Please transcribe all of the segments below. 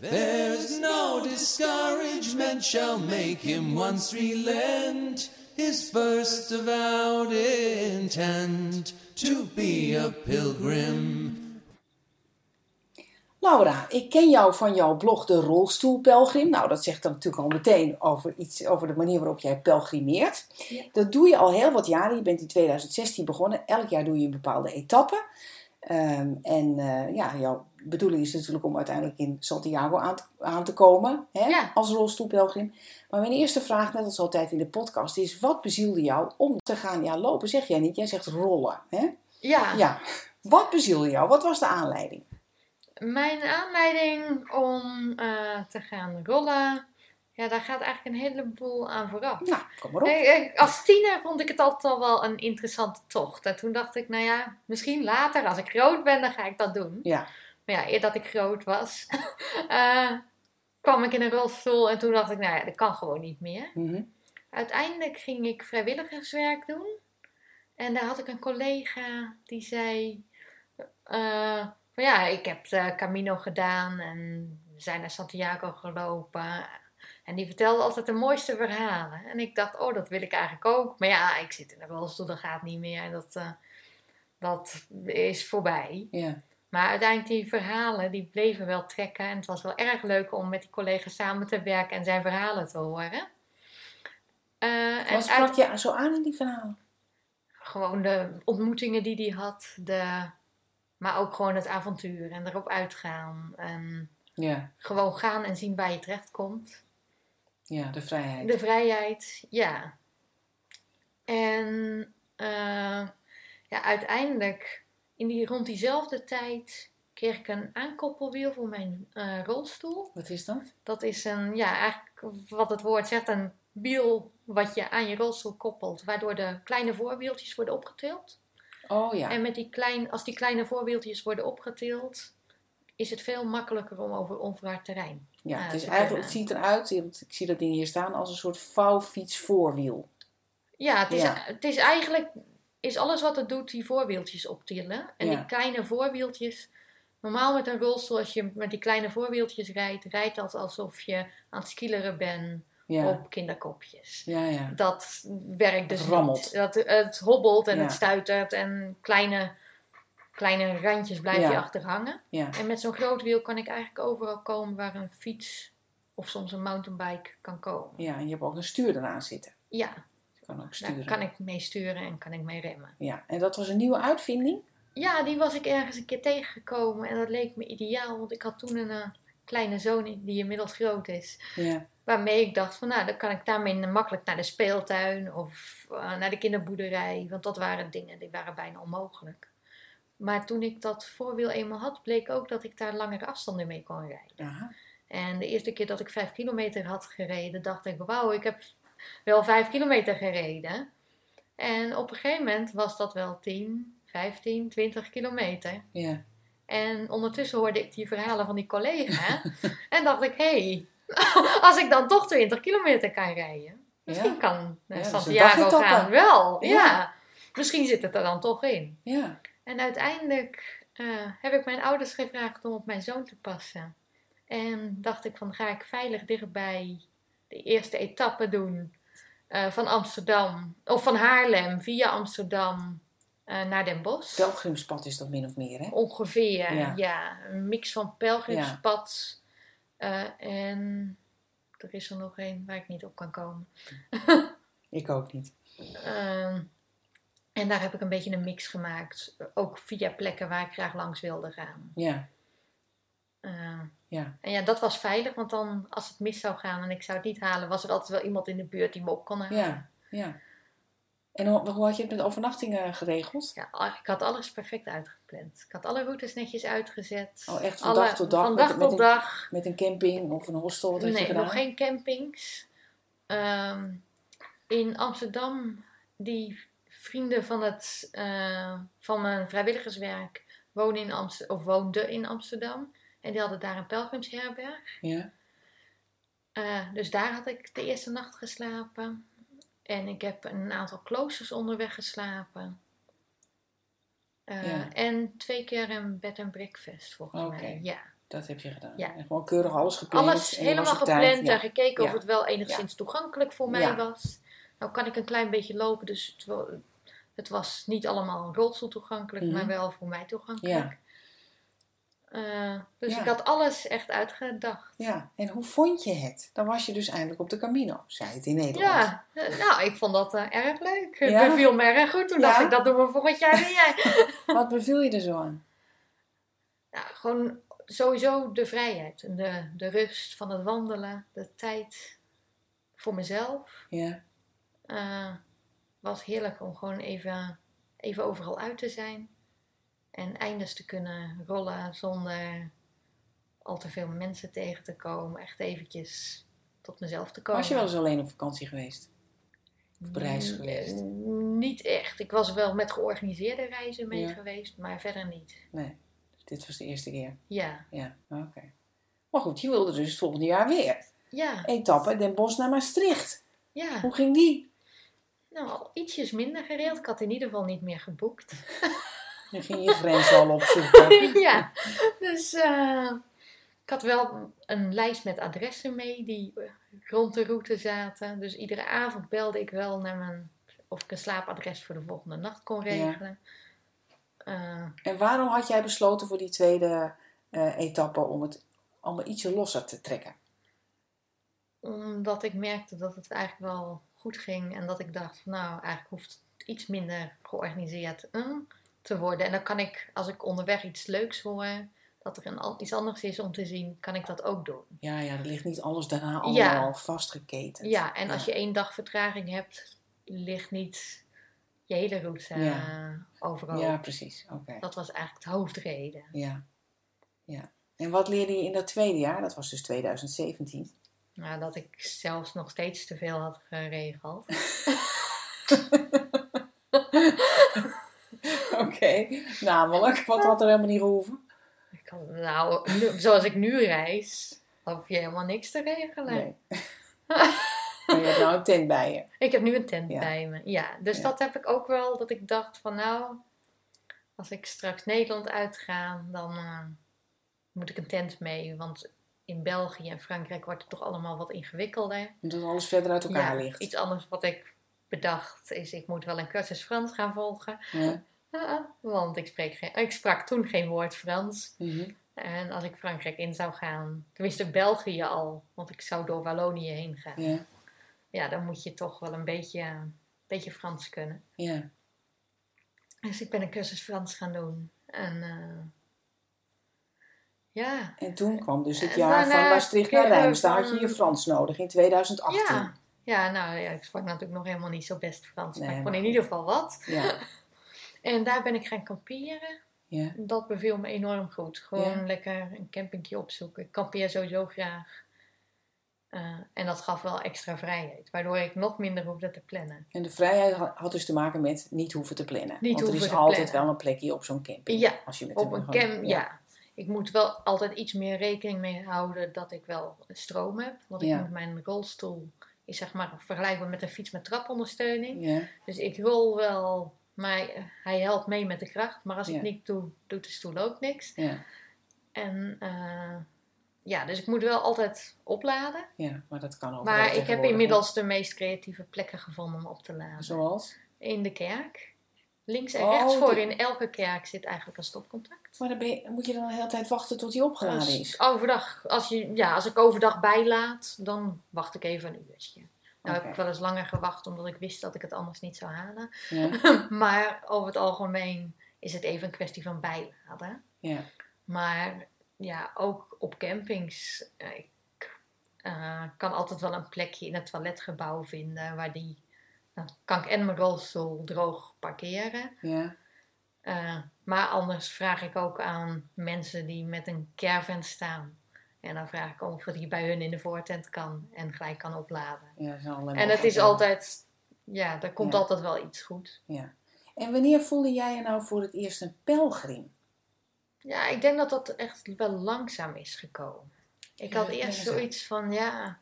There's no discouragement shall make him once relent his first avowed intent to be a pilgrim. Laura, ik ken jou van jouw blog De Rolstoelpelgrim. Nou, dat zegt dan natuurlijk al meteen over, iets, over de manier waarop jij pelgrimeert. Ja. Dat doe je al heel wat jaren. Je bent in 2016 begonnen. Elk jaar doe je een bepaalde etappe. Ehm, en eh, ja, jouw bedoeling is natuurlijk om uiteindelijk in Santiago aan te, aan te komen. Hè, Ja. Als rolstoelpelgrim. Maar mijn eerste vraag, net als altijd in de podcast, is: wat bezielde jou om te gaan ja, lopen? Zeg jij niet, jij zegt rollen. Hè? Ja, Ja. Wat bezielde jou? Wat was de aanleiding? mijn aanleiding om eh, te gaan rollen, ja, daar gaat eigenlijk een heleboel aan vooraf. Nou, kom maar op. Eh, Als tiener vond ik het altijd al wel een interessante tocht. En toen dacht ik, nou ja, misschien later, als ik groot ben, dan ga ik dat doen. Ja. Maar ja, eer dat ik groot was, eh, kwam ik in een rolstoel en toen dacht ik, nou ja, dat kan gewoon niet meer. Mhm. Uiteindelijk ging ik vrijwilligerswerk doen. En daar had ik een collega die zei: eh, van ja, ik heb de Camino gedaan en we zijn naar Santiago gelopen. En die vertelde altijd de mooiste verhalen. En ik dacht, oh, dat wil ik eigenlijk ook. Maar ja, ik zit in een rolstoel, dat gaat niet meer. Dat, eh, dat is voorbij. Ja. Maar uiteindelijk die verhalen, die bleven wel trekken. En het was wel erg leuk om met die collega samen te werken en zijn verhalen te horen. En Wat sprak je zo aan in die verhalen? gewoon de ontmoetingen die hij had. De, maar ook gewoon het avontuur en erop uitgaan. En Ja, gewoon gaan en zien waar je terecht komt. ja de vrijheid. De vrijheid, ja. En eh, ja, uiteindelijk, in die, rond diezelfde tijd, kreeg ik een aankoppelwiel voor mijn eh, rolstoel. Wat is dat? Dat is een, ja, eigenlijk wat het woord zegt, een wiel wat je aan je rolstoel koppelt, waardoor de kleine voorwieltjes worden opgetild. Oh ja. En met die klein, als die kleine voorwieltjes worden opgetild, is het veel makkelijker om over onverhard terrein. ja het, is te eigenlijk, het ziet eruit, ik zie dat ding hier staan, als een soort vouwfiets voorwiel. Ja, het is, Ja. het is eigenlijk is alles wat het doet die voorwieltjes optillen. En Ja. die kleine voorwieltjes, normaal met een rolstoel, als je met die kleine voorwieltjes rijdt, rijdt dat alsof je aan het skileren bent Ja, op kinderkopjes. ja, ja. Dat werkt dus niet. Dat, het hobbelt en het stuitert en kleine, kleine randjes blijf je achter hangen. ja. En met zo'n groot wiel kan ik eigenlijk overal komen waar een fiets of soms een mountainbike kan komen. Ja, en je hebt ook een stuur eraan zitten. Ja, kan ook daar sturen. kan ik mee sturen en kan ik mee remmen. Ja, en dat was een nieuwe uitvinding? Ja, die was ik ergens een keer tegengekomen en dat leek me ideaal, want ik had toen een eh, kleine zoon die inmiddels groot is. Ja, Waarmee ik dacht van nou, dan kan ik daarmee makkelijk naar de speeltuin of eh, naar de kinderboerderij. Want dat waren dingen die waren bijna onmogelijk. Maar toen ik dat voorwiel eenmaal had, bleek ook dat ik daar langere afstanden mee kon rijden. Aha. En de eerste keer dat ik vijf kilometer had gereden, dacht ik, wauw, ik heb wel vijf kilometer gereden. En op een gegeven moment was dat wel 10, 15, 20 kilometer. ja. En ondertussen hoorde ik die verhalen van die collega. en dacht ik, hé, hey, als ik dan toch 20 kilometer kan rijden. Misschien Ja. kan naar Ja, Santiago dagetappe. gaan wel. Ja. Ja. Misschien zit het er dan toch in. Ja, En uiteindelijk eh, heb ik mijn ouders gevraagd om op mijn zoon te passen. En dacht ik van ga ik veilig dichtbij de eerste etappe doen eh, van Amsterdam. Of van Haarlem via Amsterdam eh, naar Den Bosch. pelgrimspad is dat min of meer, hè? Ongeveer, Ja. ja. Een mix van pelgrimspad eh, en er is er nog één waar ik niet op kan komen. Ik ook niet. Ehm, en daar heb ik een beetje een mix gemaakt. Ook via plekken waar ik graag langs wilde gaan. Ja, Eh, ja. en ja, dat was veilig, want dan als het mis zou gaan en ik zou het niet halen, was er altijd wel iemand in de buurt die me op kon halen. Ja, ja. En hoe, hoe had je het met overnachtingen geregeld? Ja, ik had alles perfect uitgepland. Ik had alle routes netjes uitgezet. Oh, echt van Alle- dag tot dag? Van dag met tot een, dag. Met een camping of een hostel? Wat had je Nee, gedaan? nog geen campings. Ehm, in Amsterdam, die vrienden van, het, eh, van mijn vrijwilligerswerk wonen in Amst of woonden in Amsterdam. En die hadden daar een pelgrimsherberg. Ja, Eh, dus daar had ik de eerste nacht geslapen. En ik heb een aantal kloosters onderweg geslapen. Eh, Ja. En twee keer een bed and breakfast volgens mij. Ja. Dat heb je gedaan. Ja. En gewoon keurig alles gepland. Alles en helemaal gepland Ja. en gekeken of het wel enigszins toegankelijk voor mij was. Nou kan ik een klein beetje lopen, dus het, wa- het was niet allemaal rolstoel toegankelijk, Mhm. maar wel voor mij toegankelijk. Eh, dus Ja. ik had alles echt uitgedacht. Ja, en hoe vond je het? Dan was je dus eindelijk op de Camino, zei het in Nederland. Ja, eh, nou, ik vond dat eh, erg leuk. Het Ja? beviel me erg goed. Toen Ja? dacht ik, dat doen we volgend jaar weer. Wat beviel je er zo aan? Ja, gewoon sowieso de vrijheid. en De, de rust van het wandelen. De tijd voor mezelf. Ja, eh was heerlijk om gewoon even, even overal uit te zijn. En eindes te kunnen rollen zonder al te veel mensen tegen te komen. Echt eventjes tot mezelf te komen. was je wel eens alleen op vakantie geweest? Of op reis geweest? Niet echt. Ik was wel met georganiseerde reizen mee Ja. geweest, maar verder niet. Nee, dit was de eerste keer. Ja, Ja, oké. Maar goed, je wilde dus het volgende jaar weer. ja, Etappe Den Bosch naar Maastricht. ja. Hoe ging die? Nou, al ietsjes minder gereeld. Ik had in ieder geval niet meer geboekt. Dan ging je grens al opzoeken. ja, dus eh, ik had wel een lijst met adressen mee die rond de route zaten. Dus iedere avond belde ik wel naar mijn, of ik een slaapadres voor de volgende nacht kon regelen. Eh, En waarom had jij besloten voor die tweede eh, etappe om het allemaal ietsje losser te trekken? omdat ik merkte dat het eigenlijk wel goed ging. En dat ik dacht, nou, eigenlijk hoeft het iets minder georganiseerd eh, te worden. En dan kan ik, als ik onderweg iets leuks hoor, dat er een, iets anders is om te zien, kan ik dat ook doen. Ja, ja, er ligt niet alles daarna allemaal Ja. vastgeketend. Ja, en als je één dag vertraging hebt, ligt niet je hele route eh, Ja. overal. Ja, precies. Oké. Dat was eigenlijk de hoofdreden. Ja. ja. En wat leerde je in dat tweede jaar? Dat was dus 2017. Nou, dat ik zelfs nog steeds te veel had geregeld. Oké. Namelijk, wat had er helemaal niet gehoeven? Ik had, nou, nu- zoals ik nu reis, hoef je helemaal niks te regelen. Nee. maar je hebt nou een tent bij je. Ik heb nu een tent Ja. bij me. Ja, dus Ja. dat heb ik ook wel, dat ik dacht van nou, als ik straks Nederland uitga, dan eh, moet ik een tent mee. Want in België en Frankrijk wordt het toch allemaal wat ingewikkelder. Omdat alles verder uit elkaar Ja, ligt. Iets anders wat ik bedacht is, ik moet wel een cursus Frans gaan volgen. Ja. Ah, want ik, spreek geen, ik sprak toen geen woord Frans. Mhm. En als ik Frankrijk in zou gaan, tenminste België al, want ik zou door Wallonië heen gaan. ja. Ja, dan moet je toch wel een beetje, een beetje Frans kunnen. ja. Dus ik ben een cursus Frans gaan doen. En eh, ja, En toen kwam dus het En jaar daarna van Maastricht naar Rijms. Daar had je je Frans nodig in 2018. ja, ja, nou ja, ik sprak natuurlijk nog helemaal niet zo best Frans. Nee, maar ik kon in ieder geval wat. Ja. En daar ben ik gaan kamperen. ja. Dat beviel me enorm goed. Gewoon Ja. lekker een campingje opzoeken. Ik kampeer sowieso graag. Eh, en dat gaf wel extra vrijheid. Waardoor ik nog minder hoefde te plannen. En de vrijheid ha- had dus te maken met niet hoeven te plannen. Niet Want er is altijd plannen. wel een plekje op zo'n camping. Ja, Als je met Op een camp, ja. Ik moet wel altijd iets meer rekening mee houden dat ik wel stroom heb. Want ik Ja. moet mijn rolstoel is zeg maar vergelijkbaar met een fiets met trapondersteuning. Ja, Dus ik rol wel, maar hij helpt mee met de kracht. Maar als Ja. ik niks doe, doet de stoel ook niks. ja, En eh, ja, dus ik moet wel altijd opladen. ja, maar dat kan ook. Maar ik heb inmiddels de meest creatieve plekken gevonden om op te laden. Zoals? In de kerk. Links en Oh, rechts voor die- in elke kerk zit eigenlijk een stopcontact. Maar dan ben je- moet je dan de hele tijd wachten tot die opgeladen Als, is. overdag, als, je, ja, als ik overdag bijlaat, dan wacht ik even een uurtje. Nou Oké. heb ik wel eens langer gewacht omdat ik wist dat ik het anders niet zou halen. Ja, maar over het algemeen is het even een kwestie van bijladen. ja, Maar ja, ook op campings. eh, Ik eh, kan altijd wel een plekje in het toiletgebouw vinden waar die. Dan kan ik en mijn rolstoel droog parkeren. ja. Eh, maar anders vraag ik ook aan mensen die met een caravan staan. En dan vraag ik of die bij hun in de voortent kan en gelijk kan opladen. ja dat En het is altijd, ja, er komt Ja. altijd wel iets goed. Ja. En wanneer voelde jij je nou voor het eerst een pelgrim? Ja, ik denk dat dat echt wel langzaam is gekomen. Ik had eerst zoiets van, ja.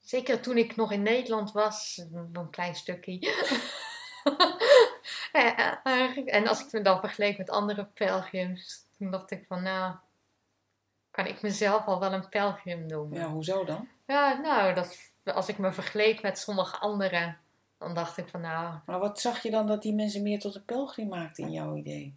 Zeker toen ik nog in Nederland was, een klein stukje. Eh, eh, en als ik me dan vergeleek met andere pelgrims, toen dacht ik van, nou, kan ik mezelf al wel een pelgrim noemen. Ja, hoezo dan? Ja, nou, dat, als ik me vergeleek met sommige anderen, dan dacht ik van nou, Maar wat zag je dan dat die mensen meer tot een pelgrim maakten in jouw idee?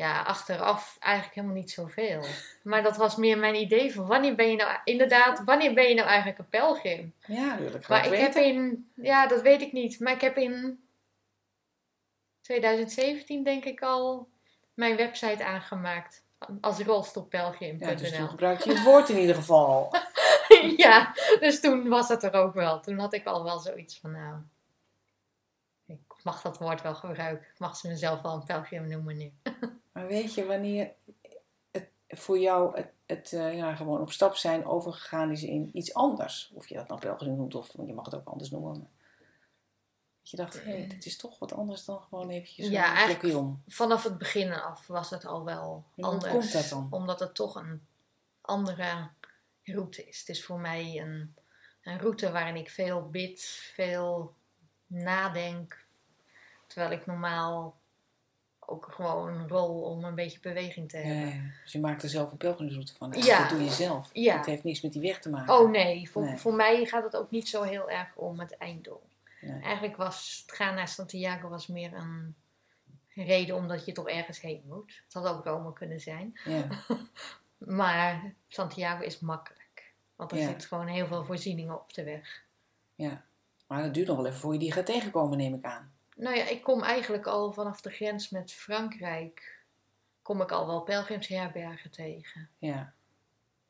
ja, achteraf eigenlijk helemaal niet zoveel. Maar dat was meer mijn idee van wanneer ben je nou, inderdaad, wanneer ben je nou eigenlijk een pelgrim? Ja, dat wil ik Maar ik heb in, ja, dat weet ik niet, maar ik heb in 2017 denk ik al mijn website aangemaakt. Als rolstoelpelgrim.nl. Ja, dus toen gebruikte je het woord in ieder geval. ja, dus toen was het er ook wel. Toen had ik al wel zoiets van, nou, ik mag dat woord wel gebruiken. Ik mag ze mezelf wel een pelgrim noemen nu. Maar weet je wanneer het voor jou het, het eh, ja, gewoon op stap zijn overgegaan is in iets anders? Of je dat nou pelgrim noemt of je mag het ook anders noemen. Dat je dacht, hé, dit is toch wat anders dan gewoon eventjes Ja, een eigenlijk- om. Vanaf het begin af was het al wel En hoe anders. komt dat dan? Omdat het toch een andere route is. Het is voor mij een, een route waarin ik veel bid, veel nadenk. Terwijl ik normaal ook gewoon rol om een beetje beweging te hebben. ja. Dus je maakt er zelf een pelgrimsroute van. Ja. Dat doe je zelf. Ja. Het heeft niks met die weg te maken. Oh nee, voor, Nee. voor mij gaat het ook niet zo heel erg om het einddoel. Nee. Eigenlijk was het gaan naar Santiago was meer een reden omdat je toch ergens heen moet. Het had ook Rome kunnen zijn. Ja. Maar Santiago is makkelijk. Want er Ja. zit gewoon heel veel voorzieningen op de weg. ja. Maar het duurt nog wel even voor je die gaat tegenkomen, neem ik aan. Nou ja, ik kom eigenlijk al vanaf de grens met Frankrijk. Kom ik al wel pelgrimsherbergen tegen. Ja.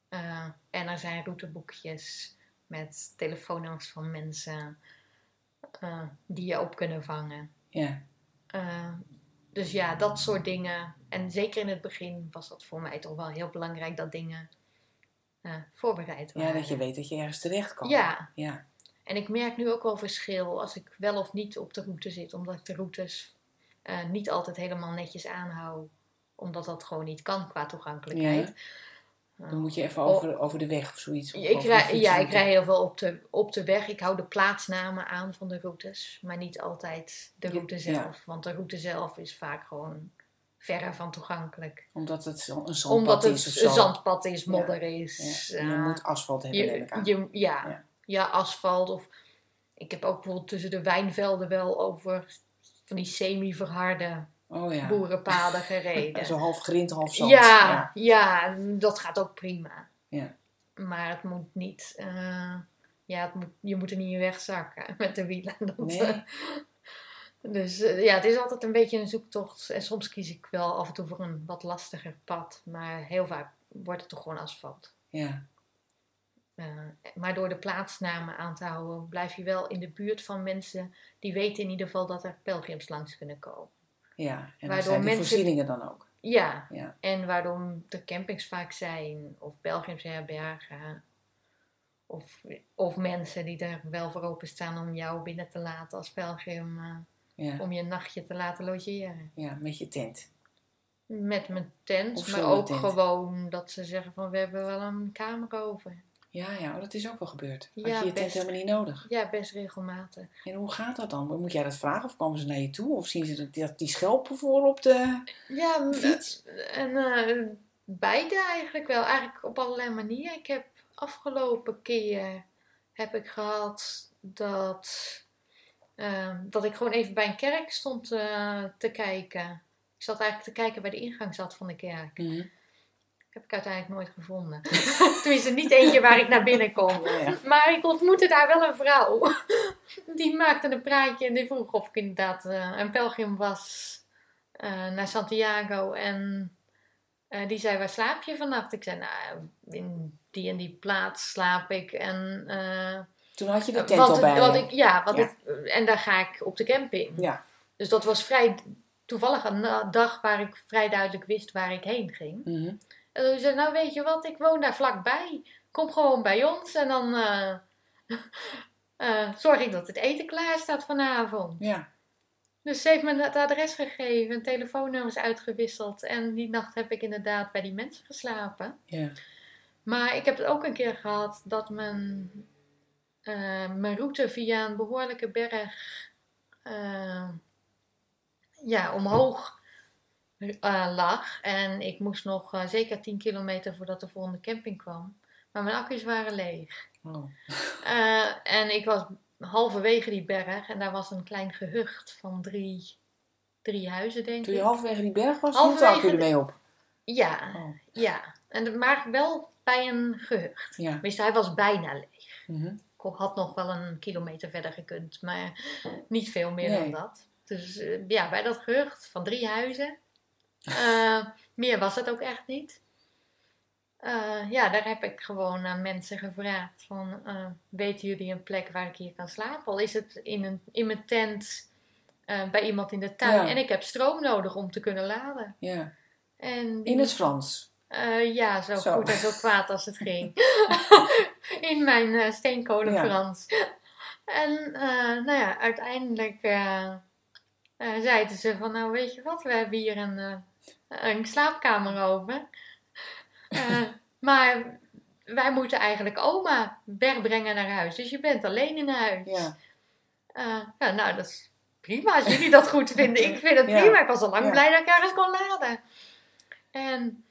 Eh, en er zijn routeboekjes met telefoonnummers van mensen eh, die je op kunnen vangen. Ja. Eh, dus ja, dat soort dingen. En zeker in het begin was dat voor mij toch wel heel belangrijk dat dingen eh, voorbereid waren. ja, dat je weet dat je ergens terecht kan. Ja, Ja. en ik merk nu ook wel verschil als ik wel of niet op de route zit, omdat ik de routes niet altijd helemaal netjes aanhoud, omdat dat gewoon niet kan qua toegankelijkheid. Dan moet je even Oh. over, over de weg of zoiets. of Ik rij, ja, ik rij heel veel op de, op de weg. Ik hou de plaatsnamen aan van de routes, maar niet altijd de route ja. zelf. Want de route zelf is vaak gewoon verre van toegankelijk. Omdat het een zandpad Omdat het is of een zandpad is, modder is. Ja. Je eh, moet asfalt hebben, ik je, aan. je, ja, Ja. ja. asfalt. Of ik heb ook bijvoorbeeld tussen de wijnvelden wel over van die semi-verharde oh ja. boerenpaden gereden. Zo half grind, half zand. Ja, ja, dat gaat ook prima. Ja. Maar het moet niet, eh, ja, het moet, je moet er niet in wegzakken met de wielen. Dat, Nee. eh, dus eh, ja, het is altijd een beetje een zoektocht. En soms kies ik wel af en toe voor een wat lastiger pad. Maar heel vaak wordt het toch gewoon asfalt. Ja. Maar door de plaatsnamen aan te houden, blijf je wel in de buurt van mensen die weten in ieder geval dat er pelgrims langs kunnen komen. Ja. En Waardoor zijn mensen- voorzieningen dan ook. Ja, Ja. en waarom er campings vaak zijn, of pelgrimsherbergen, of, of mensen die er wel voor openstaan om jou binnen te laten als pelgrim, eh, Ja. om je nachtje te laten logeren. ja, met je tent. Met mijn tent, Of maar ook tent. gewoon dat ze zeggen van we hebben wel een kamer over. Ja, ja, oh, dat is ook wel gebeurd. Had Ja, je je tent best. helemaal niet nodig. Ja, best regelmatig. En hoe gaat dat dan? Moet jij dat vragen of komen ze naar je toe? Of zien ze dat- dat die schelpen voor op de Ja, fiets? En eh, beide eigenlijk wel. Eigenlijk op allerlei manieren. Ik heb afgelopen keer heb ik gehad dat, eh, dat ik gewoon even bij een kerk stond eh, te kijken. Ik zat eigenlijk te kijken bij de ingang zat van de kerk. Mhm. Heb ik uiteindelijk nooit gevonden. Tenminste, niet eentje waar ik naar binnen kon. Ja. Maar ik ontmoette daar wel een vrouw. Die maakte een praatje en die vroeg of ik inderdaad eh, een pelgrim was eh, naar Santiago. En eh, die zei, waar slaap je vannacht? Ik zei, nou, in die en die plaats slaap ik. En, Toen had je de tent want, al bij ik, ja. Ik, en daar ga ik op de camping. Ja. Dus dat was vrij toevallig een dag waar ik vrij duidelijk wist waar ik heen ging. Mhm. En toen zei nou weet je wat, ik woon daar vlakbij. Kom gewoon bij ons en dan eh, eh, zorg ik dat het eten klaar staat vanavond. Ja. Dus ze heeft me het adres gegeven, telefoonnummers uitgewisseld. En die nacht heb ik inderdaad bij die mensen geslapen. Ja. Maar ik heb het ook een keer gehad dat mijn, eh, mijn route via een behoorlijke berg ja, omhoog eh, lag. En ik moest nog eh, zeker 10 kilometer voordat de volgende camping kwam. Maar mijn accu's waren leeg. Oh. Eh, en ik was halverwege die berg en daar was een klein gehucht van drie, drie huizen, denk Toen je ik. halverwege die berg was, hield de accu ermee op. Ja, Oh. ja. En, maar wel bij een gehucht. Ja. Tenminste, hij was bijna leeg. Mhm. Ik had nog wel een kilometer verder gekund, maar niet veel meer Nee. dan dat. Dus ja, bij dat gehucht van drie huizen. Eh, meer was het ook echt niet. Eh, ja, daar heb ik gewoon aan mensen gevraagd van, eh, weten jullie een plek waar ik hier kan slapen? Al is het in, een, in mijn tent bij iemand in de tuin. Ja. En ik heb stroom nodig om te kunnen laden. ja. En In het Frans. ja, zo, Zo. goed en zo kwaad als het ging. In mijn steenkolen Ja. Frans. En nou ja, uiteindelijk zeiden ze van, nou weet je wat, we hebben hier een, een slaapkamer over. Eh, maar wij moeten eigenlijk oma wegbrengen naar huis. Dus je bent alleen in huis. Ja. Eh, ja, nou, dat is prima als jullie dat goed vinden. Ik vind het Ja. prima. Ik was al lang Ja. blij dat ik ergens kon laden. En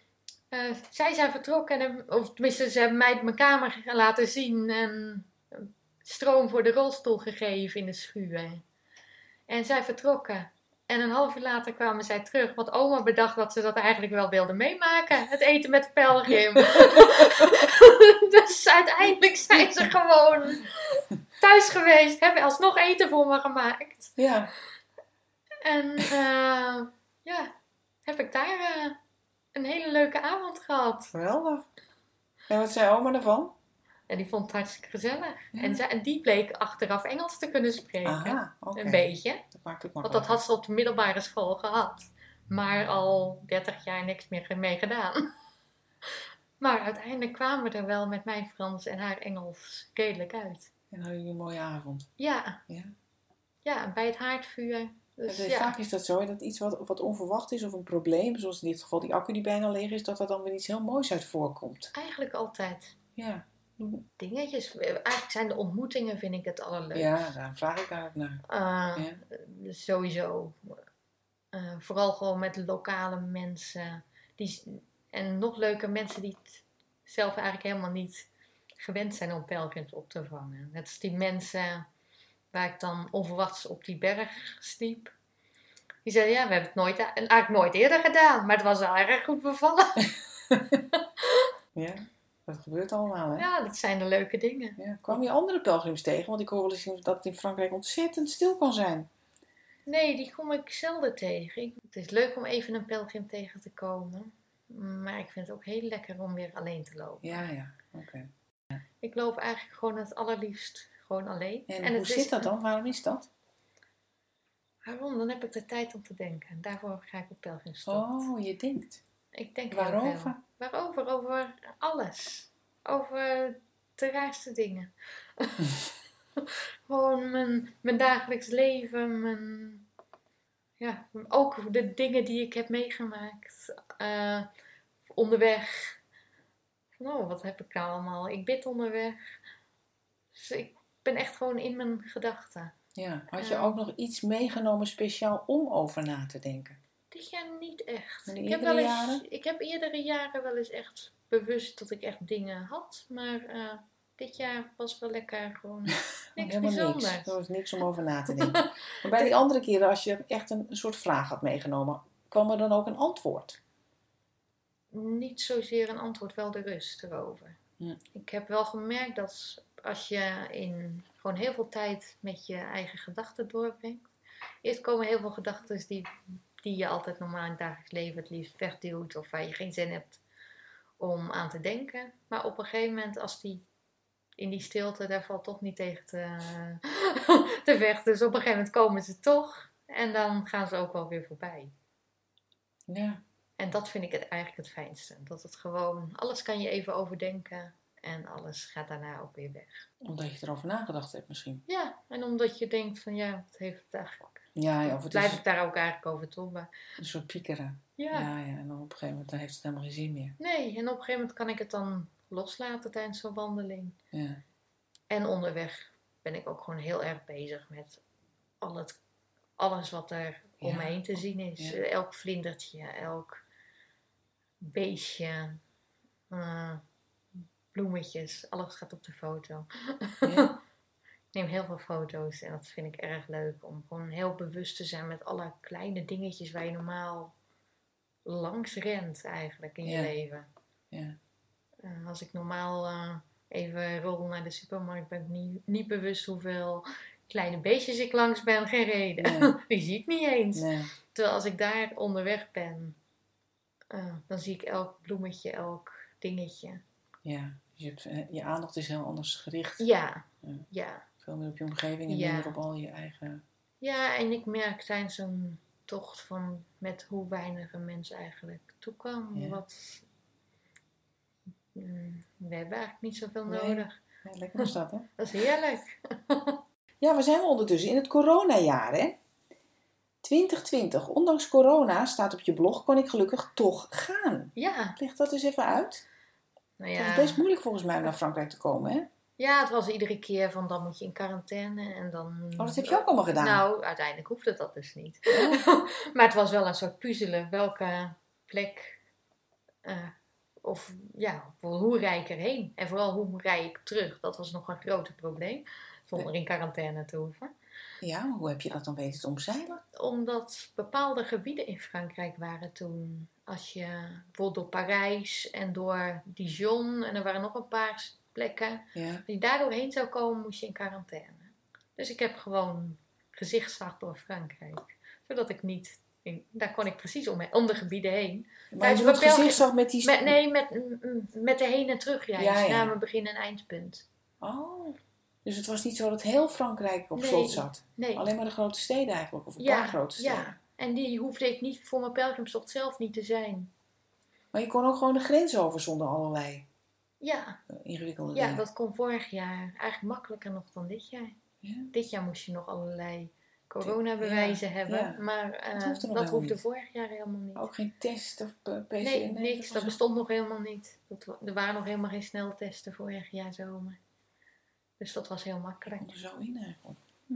eh, zij zijn vertrokken. En, of tenminste, ze hebben mij mijn kamer laten zien. En stroom voor de rolstoel gegeven in de schuur. En zij vertrokken. En een half uur later kwamen zij terug. Want oma bedacht dat ze dat eigenlijk wel wilde meemaken. Het eten met pelgrim. dus uiteindelijk zijn ze gewoon thuis geweest. Hebben alsnog eten voor me gemaakt. Ja. En eh, ja, heb ik daar eh, een hele leuke avond gehad. Geweldig. En wat zei oma ervan? En die vond het hartstikke gezellig. Ja. En, zij, en die bleek achteraf Engels te kunnen spreken. Aha. Een beetje. Dat maakt Want dat had ze op de middelbare school gehad. Maar al 30 jaar niks meer mee gedaan. Maar uiteindelijk kwamen we er wel met mijn Frans en haar Engels redelijk uit. En hadden jullie een mooie avond. Ja, Ja. ja bij het haardvuur. Dus ja. Vaak is dat zo, dat iets wat, wat onverwacht is of een probleem, zoals in dit geval die accu die bijna leeg is, dat er dan weer iets heel moois uit voorkomt. Eigenlijk altijd Ja, dingetjes. Eigenlijk zijn de ontmoetingen, vind ik het allerleukst. ja daar vraag ik eigenlijk naar. Uh, Ja. dus sowieso. Uh, vooral gewoon met lokale mensen. Die, en nog leuker mensen die het zelf eigenlijk helemaal niet gewend zijn om pelgrims op te vangen. Net als die mensen waar ik dan onverwachts op die berg sliep. Die zeiden, ja, we hebben het nooit, eigenlijk nooit eerder gedaan. Maar het was wel erg goed bevallen. Ja, dat gebeurt allemaal, hè? ja, dat zijn de leuke dingen. Ja. Kwam je andere pelgrims tegen? Want ik hoor wel eens dat het in Frankrijk ontzettend stil kan zijn. Nee, die kom ik zelden tegen. Het is leuk om even een pelgrim tegen te komen. Maar ik vind het ook heel lekker om weer alleen te lopen. Ja, ja, oké. Ik loop eigenlijk gewoon het allerliefst gewoon alleen. En, het hoe is- zit dat dan? Waarom is dat? Waarom? Dan heb ik de tijd om te denken. Daarvoor ga ik op pelgrimstocht. Oh, je denkt. Ik denk Waarover? Waarover? Over alles. Over de raarste dingen. Gewoon mijn, mijn dagelijks leven, mijn, ja, ook de dingen die ik heb meegemaakt. eh, onderweg. Oh, wat heb ik nou allemaal? Ik bid onderweg. Dus ik ben echt gewoon in mijn gedachten. Ja. Had je Ja. ook nog iets meegenomen speciaal om over na te denken? Dit jaar niet echt. Ik heb, wel eens, jaren? ik heb eerdere jaren wel eens echt bewust dat ik echt dingen had. Maar eh, dit jaar was wel lekker gewoon niks bijzonders. niks. Er was niks om over na te denken. maar bij die andere keren, als je echt een, een soort vraag had meegenomen, kwam er dan ook een antwoord? Niet zozeer een antwoord, wel de rust erover. Ja. Ik heb wel gemerkt dat als je in gewoon heel veel tijd met je eigen gedachten doorbrengt. Eerst komen heel veel gedachten die, die je altijd normaal in het dagelijks leven het liefst wegduwt. Of waar je geen zin hebt om aan te denken. Maar op een gegeven moment als die in die stilte, daar valt toch niet tegen te, te vechten. Dus op een gegeven moment komen ze toch. En dan gaan ze ook wel weer voorbij. Ja. En dat vind ik het eigenlijk het fijnste. Dat het gewoon, alles kan je even overdenken en alles gaat daarna ook weer weg. Omdat je erover nagedacht hebt misschien. Ja, en omdat je denkt van ja, wat heeft het eigenlijk... Ja, ja of het Blijf is ik daar ook eigenlijk over tobben? een soort piekeren. Ja. Ja. ja, En dan op een gegeven moment dan heeft het helemaal geen zin meer. Nee, en op een gegeven moment kan ik het dan loslaten tijdens zo'n wandeling. Ja. En onderweg ben ik ook gewoon heel erg bezig met al het, alles wat er om me heen te zien is. Elk vlindertje, elk beestje, eh, bloemetjes, alles gaat op de foto. Ja. Neem heel veel foto's en dat vind ik erg leuk. Om gewoon heel bewust te zijn met alle kleine dingetjes waar je normaal langs rent eigenlijk in je Ja. leven. Ja. Eh, als ik normaal eh, even rol naar de supermarkt, ben ik niet, niet bewust hoeveel kleine beestjes ik langs ben gereden. Nee. Die zie ik niet eens. Nee. Terwijl als ik daar onderweg ben, eh, dan zie ik elk bloemetje, elk dingetje. Ja. Dus je, je aandacht is heel anders gericht. Ja, Ja. ja. Veel meer op je omgeving en Ja. minder op al je eigen... Ja, en ik merk tijdens zo'n tocht van met hoe weinig een mens eigenlijk toekwam. Ja. Wat, mm, we hebben eigenlijk niet zoveel Nee. nodig. Ja, lekker was dat, hè? Dat is heerlijk. Ja, we zijn ondertussen in het coronajaar, hè? 2020. Ondanks corona, staat op je blog, kon ik gelukkig toch gaan. Ja, Leg dat eens even uit. nou Het is ja. best moeilijk volgens mij om naar Frankrijk te komen, hè? Ja, het was iedere keer van dan moet je in quarantaine en dan... Oh, dat heb je ook allemaal gedaan. Nou, uiteindelijk hoefde dat dus niet. maar het was wel een soort puzzelen. Welke plek, eh, of ja, hoe rij ik erheen? En vooral hoe rij ik terug? Dat was nog een groot probleem. Zonder in quarantaine te hoeven. Ja, maar hoe heb je dat dan weten te omzeilen? Omdat bepaalde gebieden in Frankrijk waren toen. Als je bijvoorbeeld door Parijs en door Dijon en er waren nog een paar plekken. Ja. Je daar doorheen zou komen, moest je in quarantaine. Dus ik heb gewoon gezichtsslag door Frankrijk. Zodat ik niet... In, daar kon ik precies om, om de gebieden heen. Maar je zag met die... Met, nee, met, mm, met de heen- en terugreis. Ja, ja. Naar mijn begin- en eindpunt. Oh, dus het was niet zo dat heel Frankrijk op Nee. slot zat? Nee. Alleen maar de grote steden eigenlijk, of een ja, paar grote steden. ja. En die hoefde ik niet voor mijn pelgrimstocht zelf niet te zijn. Maar je kon ook gewoon de grens over zonder allerlei Ja, eh, ingewikkelde ja dingen. dat kon vorig jaar. Eigenlijk makkelijker nog dan dit jaar. Ja? Dit jaar moest je nog allerlei coronabewijzen Ja, hebben. ja. Maar eh, Dat helemaal hoefde niet. vorig jaar helemaal niet. Ook geen test of eh, PCR? nee, niks. Dat bestond nog helemaal niet. Dat, er waren nog helemaal geen sneltesten vorig jaar zomer. Dus dat was heel makkelijk. Er zo in eigenlijk. Hm.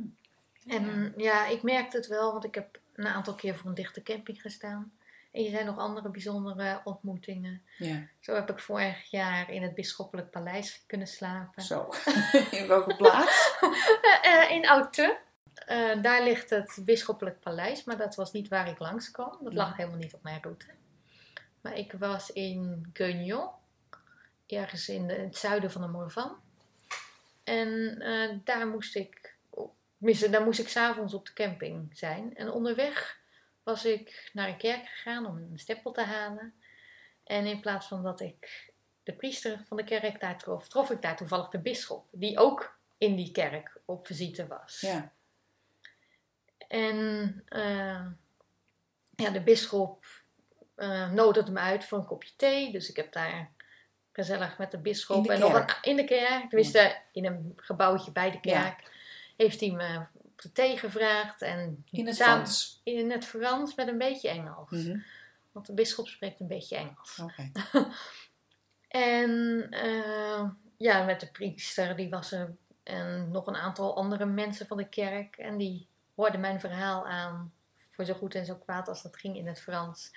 En ja, ik merkte het wel, want ik heb een aantal keer voor een dichte camping gestaan. En er zijn nog andere bijzondere ontmoetingen. Ja, Zo heb ik vorig jaar in het Bisschoppelijk Paleis kunnen slapen. zo. in welke plaats? Eh, eh, in Oudte. Eh, daar ligt het Bisschoppelijk Paleis, maar dat was niet waar ik langs kwam. Dat lag helemaal niet op mijn route. Maar ik was in Guignon, ergens in, de- in het zuiden van de Morvan. En daar moest ik, tenminste, daar moest ik s'avonds op de camping zijn. En onderweg was ik naar een kerk gegaan om een stempel te halen. En in plaats van dat ik de priester van de kerk daar trof, trof ik daar toevallig de bisschop, die ook in die kerk op visite was. Ja, En eh, ja, de bisschop eh nodigde me uit voor een kopje thee. Dus ik heb daar gezellig met de bisschop In de en nog een, in de kerk, tenminste in een gebouwtje bij de Ja. kerk, heeft hij me gevraagd. En in het samen- Frans. In het Frans met een beetje Engels. Mhm. Want de bisschop spreekt een beetje Engels. Oké. En eh, ja, met de priester, die was er. En nog een aantal andere mensen van de kerk. En die hoorden mijn verhaal aan. Voor zo goed en zo kwaad als dat ging in het Frans.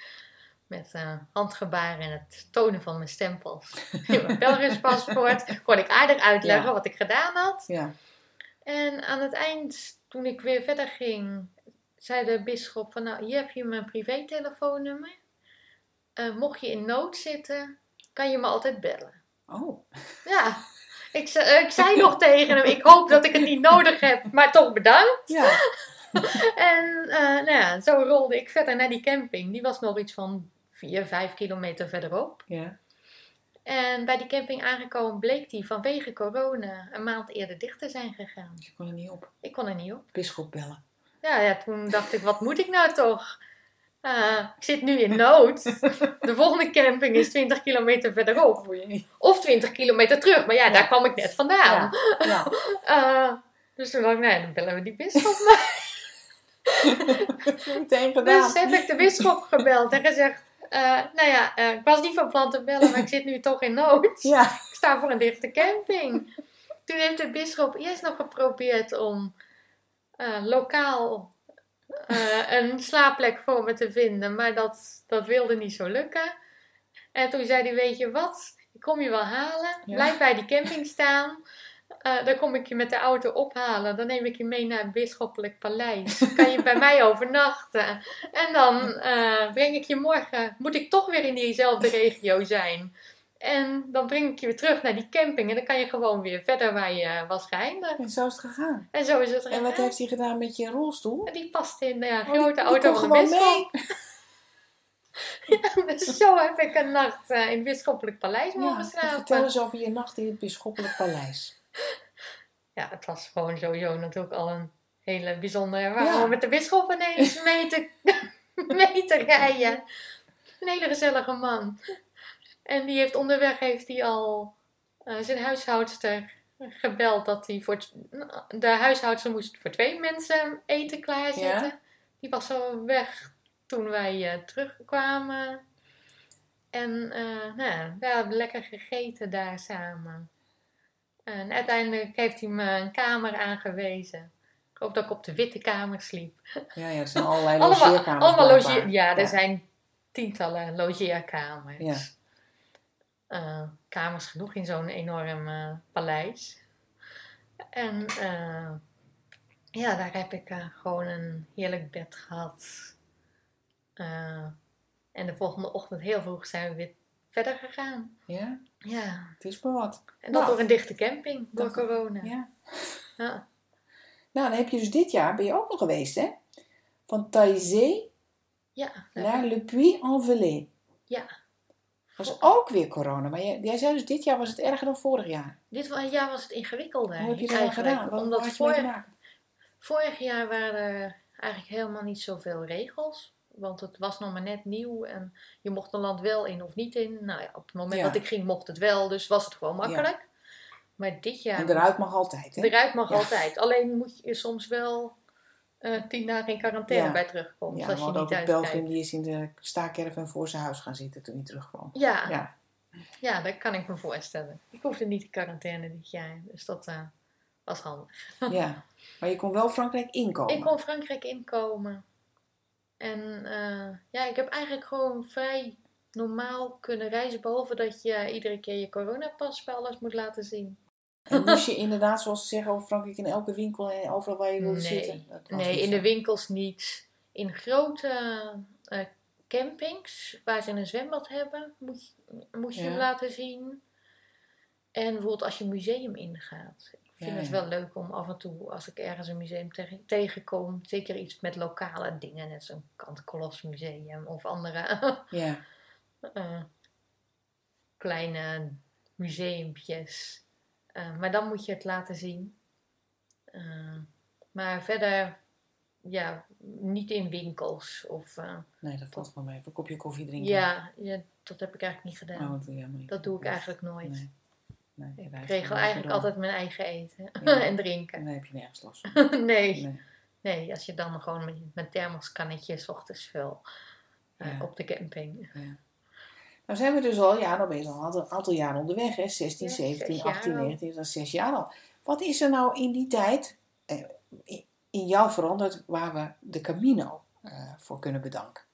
Met eh, handgebaren en het tonen van mijn stempels. In mijn pelgrimspaspoort kon ik aardig uitleggen Ja. wat ik gedaan had. Ja, En aan het eind, toen ik weer verder ging, zei de bisschop van nou, hier heb je mijn privé-telefoonnummer. Eh, mocht je in nood zitten, kan je me altijd bellen. oh. Ja, ik, ik zei nog tegen hem, ik hoop dat ik het niet nodig heb, maar toch bedankt. Ja, En eh, nou ja, zo rolde ik verder naar die camping. Die was nog iets van 4, 5 kilometer verderop. ja. En bij die camping aangekomen bleek die vanwege corona een maand eerder dicht te zijn gegaan. Je kon er niet op. Ik kon er niet op. Bisschop bellen. Ja, ja, toen dacht ik, wat moet ik nou toch? Eh, ik zit nu in nood. De volgende camping is 20 kilometer verderop. Of 20 kilometer terug. Maar ja, daar kwam ik net vandaan. Ja. Eh, dus toen dacht ik, nee, dan bellen we die bisschop maar. Meteen gedaan. Dus heb ik de bisschop gebeld en gezegd... eh, nou ja, eh, ik was niet van plan te bellen, maar ik zit nu toch in nood. Ja, Ik sta voor een dichte camping. Toen heeft de bisschop eerst nog geprobeerd om eh, lokaal een slaapplek voor me te vinden. Maar dat, dat wilde niet zo lukken. En toen zei hij, weet je wat? Ik kom je wel halen. Ja. Blijf bij die camping staan. Eh, dan kom ik je met de auto ophalen. Dan neem ik je mee naar het Bisschoppelijk Paleis. Kan je bij mij overnachten. En dan eh, breng ik je morgen... Moet ik toch weer in diezelfde regio zijn. En dan breng ik je weer terug naar die camping. En dan kan je gewoon weer verder waar je was geëindigd. En zo is het gegaan. En zo is het En wat heeft hij gedaan met je rolstoel? En Die past in de ja, Oh, grote auto van de bisschop. Ja, dus zo heb ik een nacht eh, in het Bisschoppelijk Paleis mogen en slapen. vertel eens over je nacht in het Bisschoppelijk Paleis. Ja, het was gewoon sowieso natuurlijk al een hele bijzondere ervaring Ja. om met de bisschop ineens mee te, mee te rijden. Een hele gezellige man. En die heeft onderweg heeft hij al eh, zijn huishoudster gebeld dat hij voor de huishoudster moest voor twee mensen eten klaarzetten. Ja. Die was zo weg toen wij eh, terugkwamen. En eh, nou, we hebben lekker gegeten daar samen. En uiteindelijk heeft hij me een kamer aangewezen. Ik hoop dat ik op de witte kamer sliep. Ja, ja, er zijn allerlei logeerkamers allemaal logeer, ja, er Ja. zijn tientallen logeerkamers. Ja. Eh, kamers genoeg in zo'n enorm eh, paleis. En eh, ja, daar heb ik gewoon een heerlijk bed gehad. Eh, en de volgende ochtend heel vroeg zijn we weer verder gegaan. Ja, Ja, het is maar wat. en dat Nou, door een dichte camping, door corona. Ja. Ja. Nou, dan heb je dus dit jaar, ben je ook nog geweest, hè? Van Taizé Ja, naar Le Puy-en-Velay. ja. was ook weer corona. Maar jij, jij zei dus, dit jaar was het erger dan vorig jaar. Dit jaar was het ingewikkelder. Hoe heb je dat gedaan? Wat, Omdat vorig, vorig jaar waren er eigenlijk helemaal niet zoveel regels. Want het was nog maar net nieuw en je mocht een land wel in of niet in. Nou ja, op het moment Ja. dat ik ging mocht het wel, dus was het gewoon makkelijk. Maar dit jaar... En eruit mag altijd, hè? Eruit mag Ja. altijd. Alleen moet je soms wel eh, tien dagen in quarantaine bij terugkomt. Ja, als je niet Belgium uitkijkt. die is in de staakerven voor zijn huis gaan zitten toen hij terugkwam. Ja, ja. Ja, dat kan ik me voorstellen. Ik hoefde niet in quarantaine dit jaar, dus dat eh, was handig. ja. Maar je kon wel Frankrijk inkomen. Ik kon Frankrijk inkomen. En eh, ja, ik heb eigenlijk gewoon vrij normaal kunnen reizen. Behalve dat je iedere keer je coronapas bij alles moet laten zien. En moest je inderdaad, zoals ze zeggen over Frankrijk, in elke winkel en overal waar je wilde Nee. zitten? Nee, in de winkels niet. In grote eh, campings waar ze een zwembad hebben, moet, je- moest je Ja. hem laten zien. En bijvoorbeeld als je een museum ingaat. Ik vind Ja, het wel leuk om af en toe, als ik ergens een museum tegen- tegenkom, zeker iets met lokale dingen, net zo'n Kant Museum of andere Ja, eh, kleine museumpjes. Eh, maar dan moet je het laten zien. Eh, maar verder, ja, niet in winkels. Of, nee, dat valt wel mee. Even een kopje koffie drinken. ja, ja, dat heb ik eigenlijk niet gedaan. Oh, dat niet. dat doe ik eigenlijk nooit. Nee. Nee Ik regel eigenlijk door. altijd mijn eigen eten Ja. en drinken. En dan heb je nergens last van. nee. Nee. nee, als je dan gewoon met, met thermoskannetje 's ochtends vul eh, Ja. op de camping. Nou zijn we dus al, ja, dan ben je al een aantal, jaar onderweg, hè? 16, Ja, 17, zes jaar 18, al. 19, dat is zes jaar al. Wat is er nou in die tijd eh, in- in jou veranderd waar we de Camino eh, voor kunnen bedanken?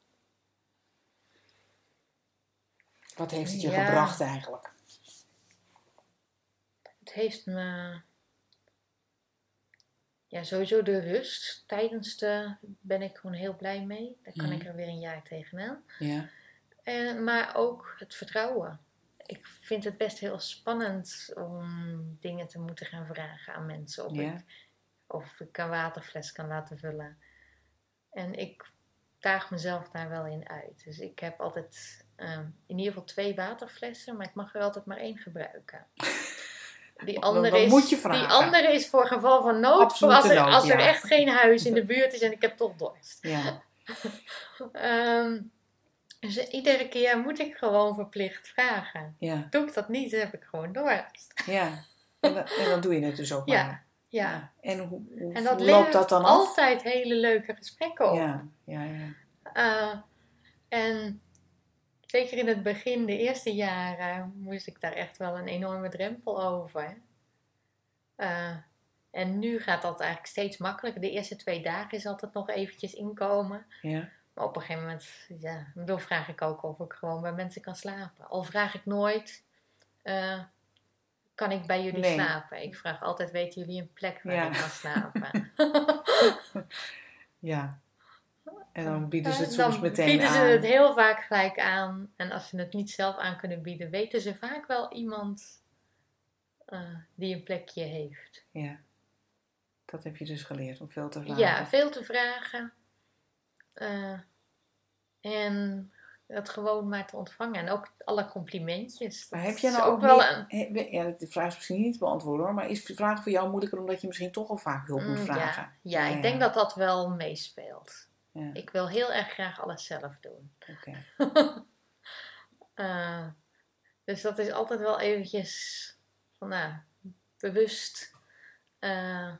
Wat heeft het je Ja. gebracht eigenlijk? Het heeft me. Ja, sowieso de rust tijdens de. ben ik gewoon heel blij mee. Daar kan Mhm. ik er weer een jaar tegenaan. Ja, En, maar ook het vertrouwen. Ik vind het best heel spannend om dingen te moeten gaan vragen aan mensen. Of, Ja. ik, of ik een waterfles kan laten vullen. En ik daag mezelf daar wel in uit. Dus ik heb altijd ehm, in ieder geval twee waterflessen, maar ik mag er altijd maar één gebruiken. Die andere, is, moet je vragen. die andere is voor geval van nood. Voor Absolute als er, nood, als er ja. echt geen huis in de buurt is en ik heb toch dorst. ja, Ehm, dus iedere keer moet ik gewoon verplicht vragen. ja, Doe ik dat niet, dan heb ik gewoon dorst. ja. En, dan- en dan doe je het dus ook Ja, maar. Ja. En hoe, hoe, En dat loopt dat dan af? altijd hele leuke gesprekken op. Ja, ja, ja. Eh, en zeker in het begin, de eerste jaren, moest ik daar echt wel een enorme drempel over. Eh, En nu gaat dat eigenlijk steeds makkelijker. De eerste twee dagen is altijd nog eventjes inkomen. Ja. Maar op een gegeven moment, ja, dan vraag ik ook of ik gewoon bij mensen kan slapen. Al vraag ik nooit, eh, kan ik bij jullie Nee. slapen? Ik vraag altijd, weten jullie een plek waar Ja. ik kan slapen? Ja. En dan bieden ze het soms dan meteen bieden aan. ze het heel vaak gelijk aan. En als ze het niet zelf aan kunnen bieden, weten ze vaak wel iemand eh, die een plekje heeft. Ja. Dat heb je dus geleerd, om veel te vragen. Ja, veel te vragen. Eh, en het gewoon maar te ontvangen. En ook alle complimentjes. Maar heb is nou ook wel niet- een... he- Ja, de vraag is misschien niet te beantwoorden hoor. Maar is de vraag voor jou moeilijker omdat je misschien toch al vaak hulp moet Mm, vragen? Ja, ja, Ja, ik denk dat dat wel meespeelt. Ja, Ik wil heel erg graag alles zelf doen. Eh, dus dat is altijd wel eventjes van, nou, bewust eh,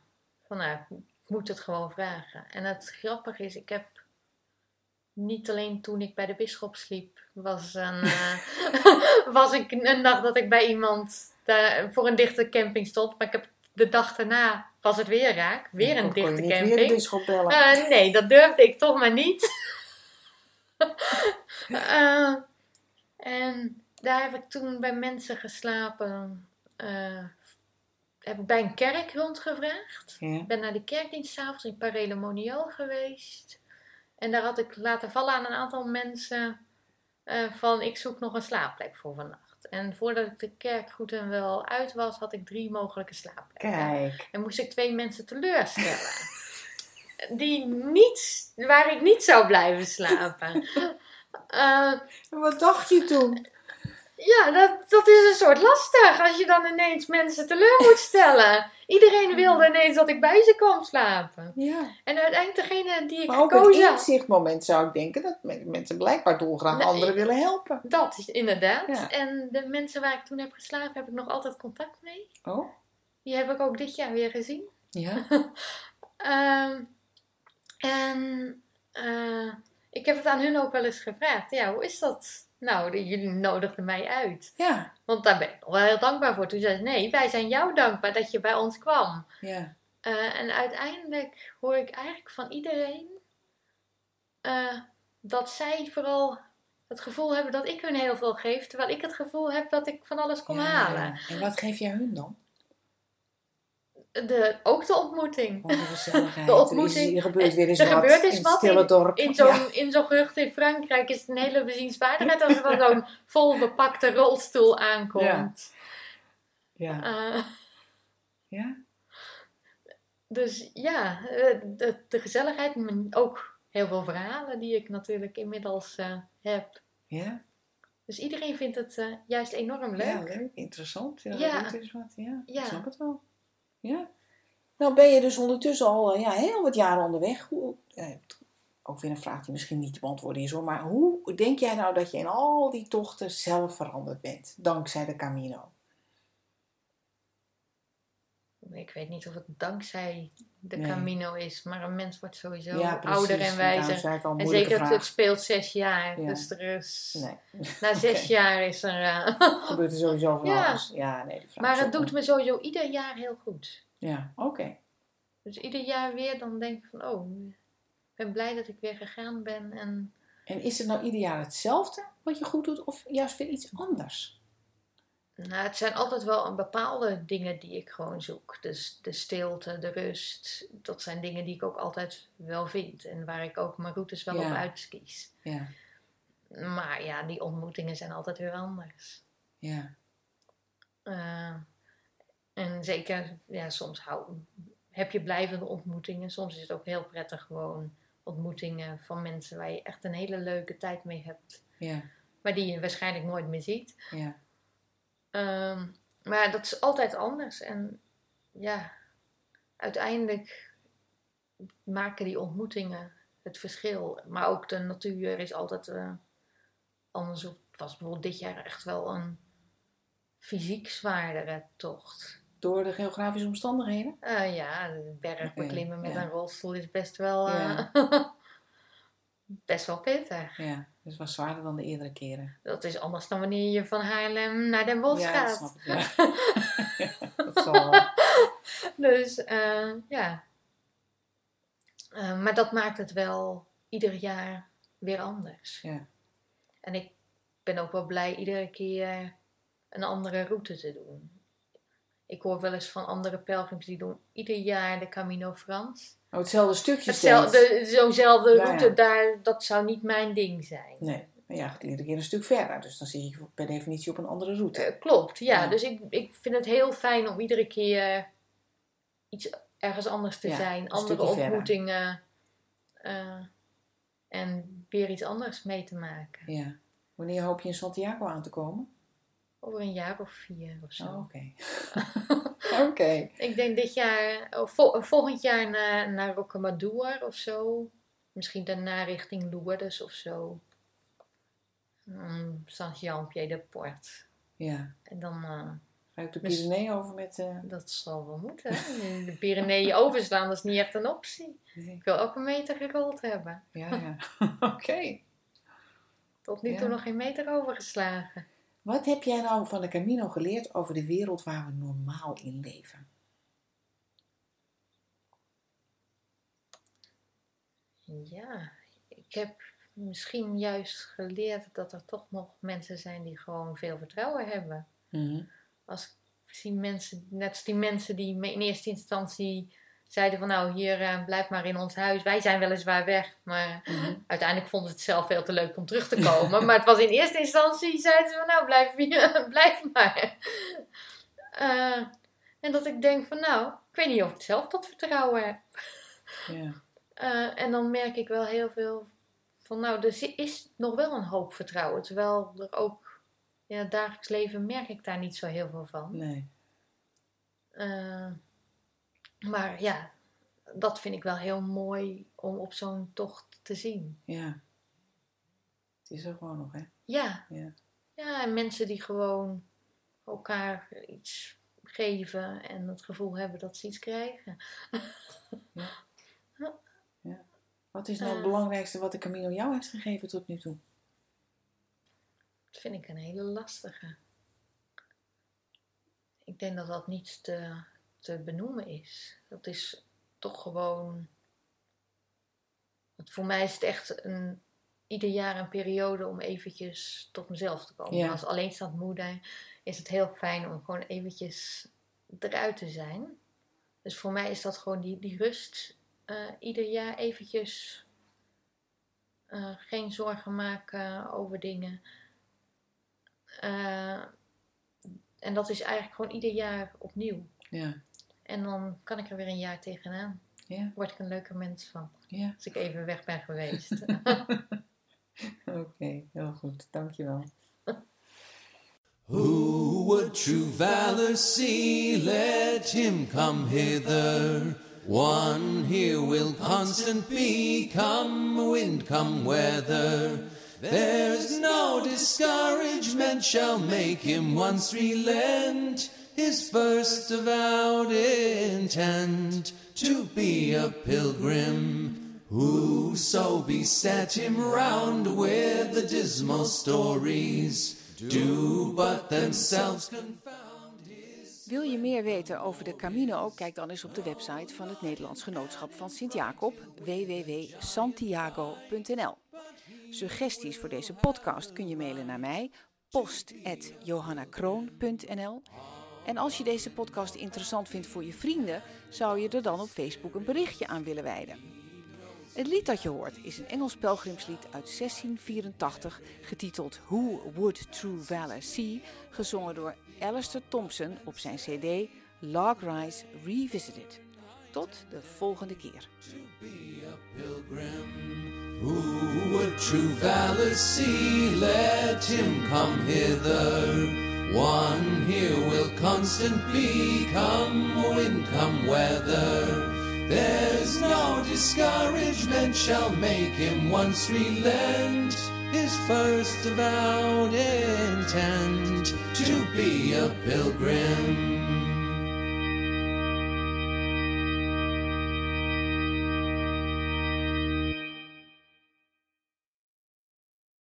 van, nou, ik moet het gewoon vragen. En het grappige is, ik heb niet alleen toen ik bij de bisschop sliep, was, een, eh, was ik een nacht dat ik bij iemand daar voor een dichte camping stond. Maar ik heb de dag daarna was het weer raak. Weer een dichte niet camping. weer de bisschop bellen. Eh, nee, dat durfde ik toch maar niet. Eh, en daar heb ik toen bij mensen geslapen. eh, heb ik bij een kerk rondgevraagd. ja. Ik ben naar de kerkdienst s'avonds in Parelomonial geweest. En daar had ik laten vallen aan een aantal mensen van ik zoek nog een slaapplek voor vannacht. En voordat ik de kerk goed en wel uit was, had ik drie mogelijke slaapplekken. Kijk. En moest ik twee mensen teleurstellen. Die niet, waar ik niet zou blijven slapen. Eh, En Wat dacht je toen? Ja, dat, dat is een soort lastig. Als je dan ineens mensen teleur moet stellen. Iedereen wilde ineens dat ik bij ze kwam slapen. Ja. En uiteindelijk degene die ik Maar ook een gekozen had. inzichtmoment zou ik denken dat me- mensen blijkbaar dolgraag Nee. anderen willen helpen. Dat is inderdaad. Ja. En de mensen waar ik toen heb geslapen, heb ik nog altijd contact mee. Oh? Die heb ik ook dit jaar weer gezien. Ja. Ehm, en eh, ik heb het aan hun ook wel eens gevraagd. Ja, hoe is dat? Nou, jullie nodigden mij uit. Ja. Want daar ben ik wel heel dankbaar voor. Toen zei ze, nee, wij zijn jou dankbaar dat je bij ons kwam. Ja. Eh, en uiteindelijk hoor ik eigenlijk van iedereen eh, dat zij vooral het gevoel hebben dat ik hun heel veel geef. Terwijl ik het gevoel heb dat ik van alles kom Ja, halen. En wat geef jij hun dan? De, ook de ontmoeting. Gewoon de. De ontmoeting. Er, is- er gebeurt weer eens Er wat gebeurt eens in wat stille in- dorp. In zo'n Ja. in zo'n gehucht in Frankrijk is het een hele bezienswaardigheid als er dan zo'n vol bepakte rolstoel aankomt. Ja. Eh, ja. dus ja, eh, de, de gezelligheid, ook heel veel verhalen die ik natuurlijk inmiddels eh, heb. Ja. Dus iedereen vindt het eh, juist enorm leuk. Ja, leuk. Interessant. Ja, Ja. is wat. Ja, Ja. ik snap het wel. Ja. Nou ben je dus ondertussen al eh, ja, heel wat jaren onderweg. Hoe, eh, ook weer een vraag die misschien niet te beantwoorden is hoor. Maar hoe denk jij nou dat je in al die tochten zelf veranderd bent? Dankzij de Camino. Ik weet niet of het dankzij de Nee. Camino is, maar een mens wordt sowieso ja, ouder en wijzer. En zeker, het, het speelt zes jaar. Ja. Dus er is, Nee, na zes jaar is er... eh, gebeurt er sowieso van Ja. alles. Ja, nee, maar het doet me sowieso ieder jaar heel goed. Ja, oké. Dus ieder jaar weer dan denk ik van, oh, ik ben blij dat ik weer gegaan ben. En En is het nou ieder jaar hetzelfde wat je goed doet of juist weer iets anders? Nou, het zijn altijd wel een bepaalde dingen die ik gewoon zoek. Dus de stilte, de rust, dat zijn dingen die ik ook altijd wel vind. En waar ik ook mijn routes wel Ja. op uitkies. Ja, Maar ja, die ontmoetingen zijn altijd weer anders. ja, Eh, en zeker, ja, soms hou, heb je blijvende ontmoetingen. Soms is het ook heel prettig gewoon ontmoetingen van mensen waar je echt een hele leuke tijd mee hebt. ja, Maar die je waarschijnlijk nooit meer ziet. ja. Ehm, maar dat is altijd anders. En ja, uiteindelijk maken die ontmoetingen het verschil. Maar ook de natuur is altijd eh, anders. Het was bijvoorbeeld dit jaar echt wel een fysiek zwaardere tocht. Door de geografische omstandigheden? Eh, ja, de berg beklimmen met ja. een rolstoel is best wel, eh, Ja. best wel pittig. Ja, dus was zwaarder dan de eerdere keren. Dat is anders dan wanneer je van Haarlem naar Den Bosch ja, dat gaat. snap ik. Ja. Dat zal wel. Dus Dus eh, ja. Eh, maar dat maakt het wel ieder jaar weer anders. Ja. En ik ben ook wel blij iedere keer een andere route te doen. Ik hoor wel eens van andere pelgrims die doen ieder jaar de Camino Frans. Oh, hetzelfde stukje. Hetzelfde, zo'nzelfde Ja, route, daar, dat zou niet mijn ding zijn. Nee, maar ja, gaat iedere keer een stuk verder. Dus dan zit je per definitie op een andere route. Eh, klopt, ja. Dus ik, ik vind het heel fijn om iedere keer iets ergens anders te zijn. Andere ontmoetingen. eh, en weer iets anders mee te maken. Ja. Wanneer hoop je in Santiago aan te komen? Over een jaar of vier of zo. Oh, oké. Oké. Ik denk dit jaar, of vol- volgend jaar naar, naar Rocamadour of zo. Misschien daarna richting Lourdes of zo. Um, Saint-Jean-Pied-de-Port. Ja. En dan, eh, Ga je op de Pyreneeën over met... eh, dat zal wel moeten. De Pyreneeën overslaan, dat is niet echt een optie. nee. Ik wil ook een meter gerold hebben. Ja, ja. Oké. Tot nu Ja. toe nog geen meter overgeslagen. Wat heb jij nou van de Camino geleerd over de wereld waar we normaal in leven? Ja, ik heb misschien juist geleerd dat er toch nog mensen zijn die gewoon veel vertrouwen hebben. Mhm. Als ik zie mensen, net als die mensen die me in eerste instantie zeiden van nou hier eh, blijf maar in ons huis. Wij zijn weliswaar weg, maar Mhm. uiteindelijk vonden ze het zelf veel te leuk om terug te komen. maar het was in eerste instantie zeiden ze van nou blijf, hier, blijf maar. Eh, en dat ik denk van nou, ik weet niet of ik zelf dat vertrouwen heb. Eh, en dan merk ik wel heel veel van, nou, er is nog wel een hoop vertrouwen. Terwijl er ook in het dagelijks leven merk ik daar niet zo heel veel van. Nee. Maar ja, dat vind ik wel heel mooi om op zo'n tocht te zien. Ja. Het is er gewoon nog, hè? Ja. Ja. Ja, en mensen die gewoon elkaar iets geven en het gevoel hebben dat ze iets krijgen. Wat is nou het Eh. belangrijkste wat de Camino jou heeft gegeven tot nu toe? Dat vind ik een hele lastige. Ik denk dat dat niet te, te benoemen is. Dat is toch gewoon. Want voor mij is het echt een, ieder jaar een periode om eventjes tot mezelf te komen. Ja. Als alleenstaand moeder is het heel fijn om gewoon eventjes eruit te zijn. Dus voor mij is dat gewoon die, die rust. eh, ieder jaar eventjes eh, geen zorgen maken over dingen. Eh, en dat is eigenlijk gewoon ieder jaar opnieuw. Ja. En dan kan ik er weer een jaar tegenaan. Ja. Word ik een leuker mens van. Ja. Als ik even weg ben geweest. Oké, heel goed. Dankjewel. Who would true valor see? Let him come hither. One here will constant be, come wind, come weather. There's no discouragement shall make him once relent his first avowed intent to be a pilgrim. Whoso beset him round with the dismal stories do but themselves confound his. Wil je meer weten over de Camino? Kijk dan eens op de website van het Nederlands Genootschap van Sint-Jacob, www.santiago.nl. Suggesties voor deze podcast kun je mailen naar mij, post.johannakroon.nl. En als je deze podcast interessant vindt voor je vrienden, zou je er dan op Facebook een berichtje aan willen wijden. Het lied dat je hoort is een Engels pelgrimslied uit 1684, getiteld Who Would True Valor See, gezongen door Alistair Thompson op zijn CD Log Rise Revisited. Tot de volgende keer. One here will constant be, come wind, come weather. There's no discouragement shall make him once relent his first avowed intent to be a pilgrim.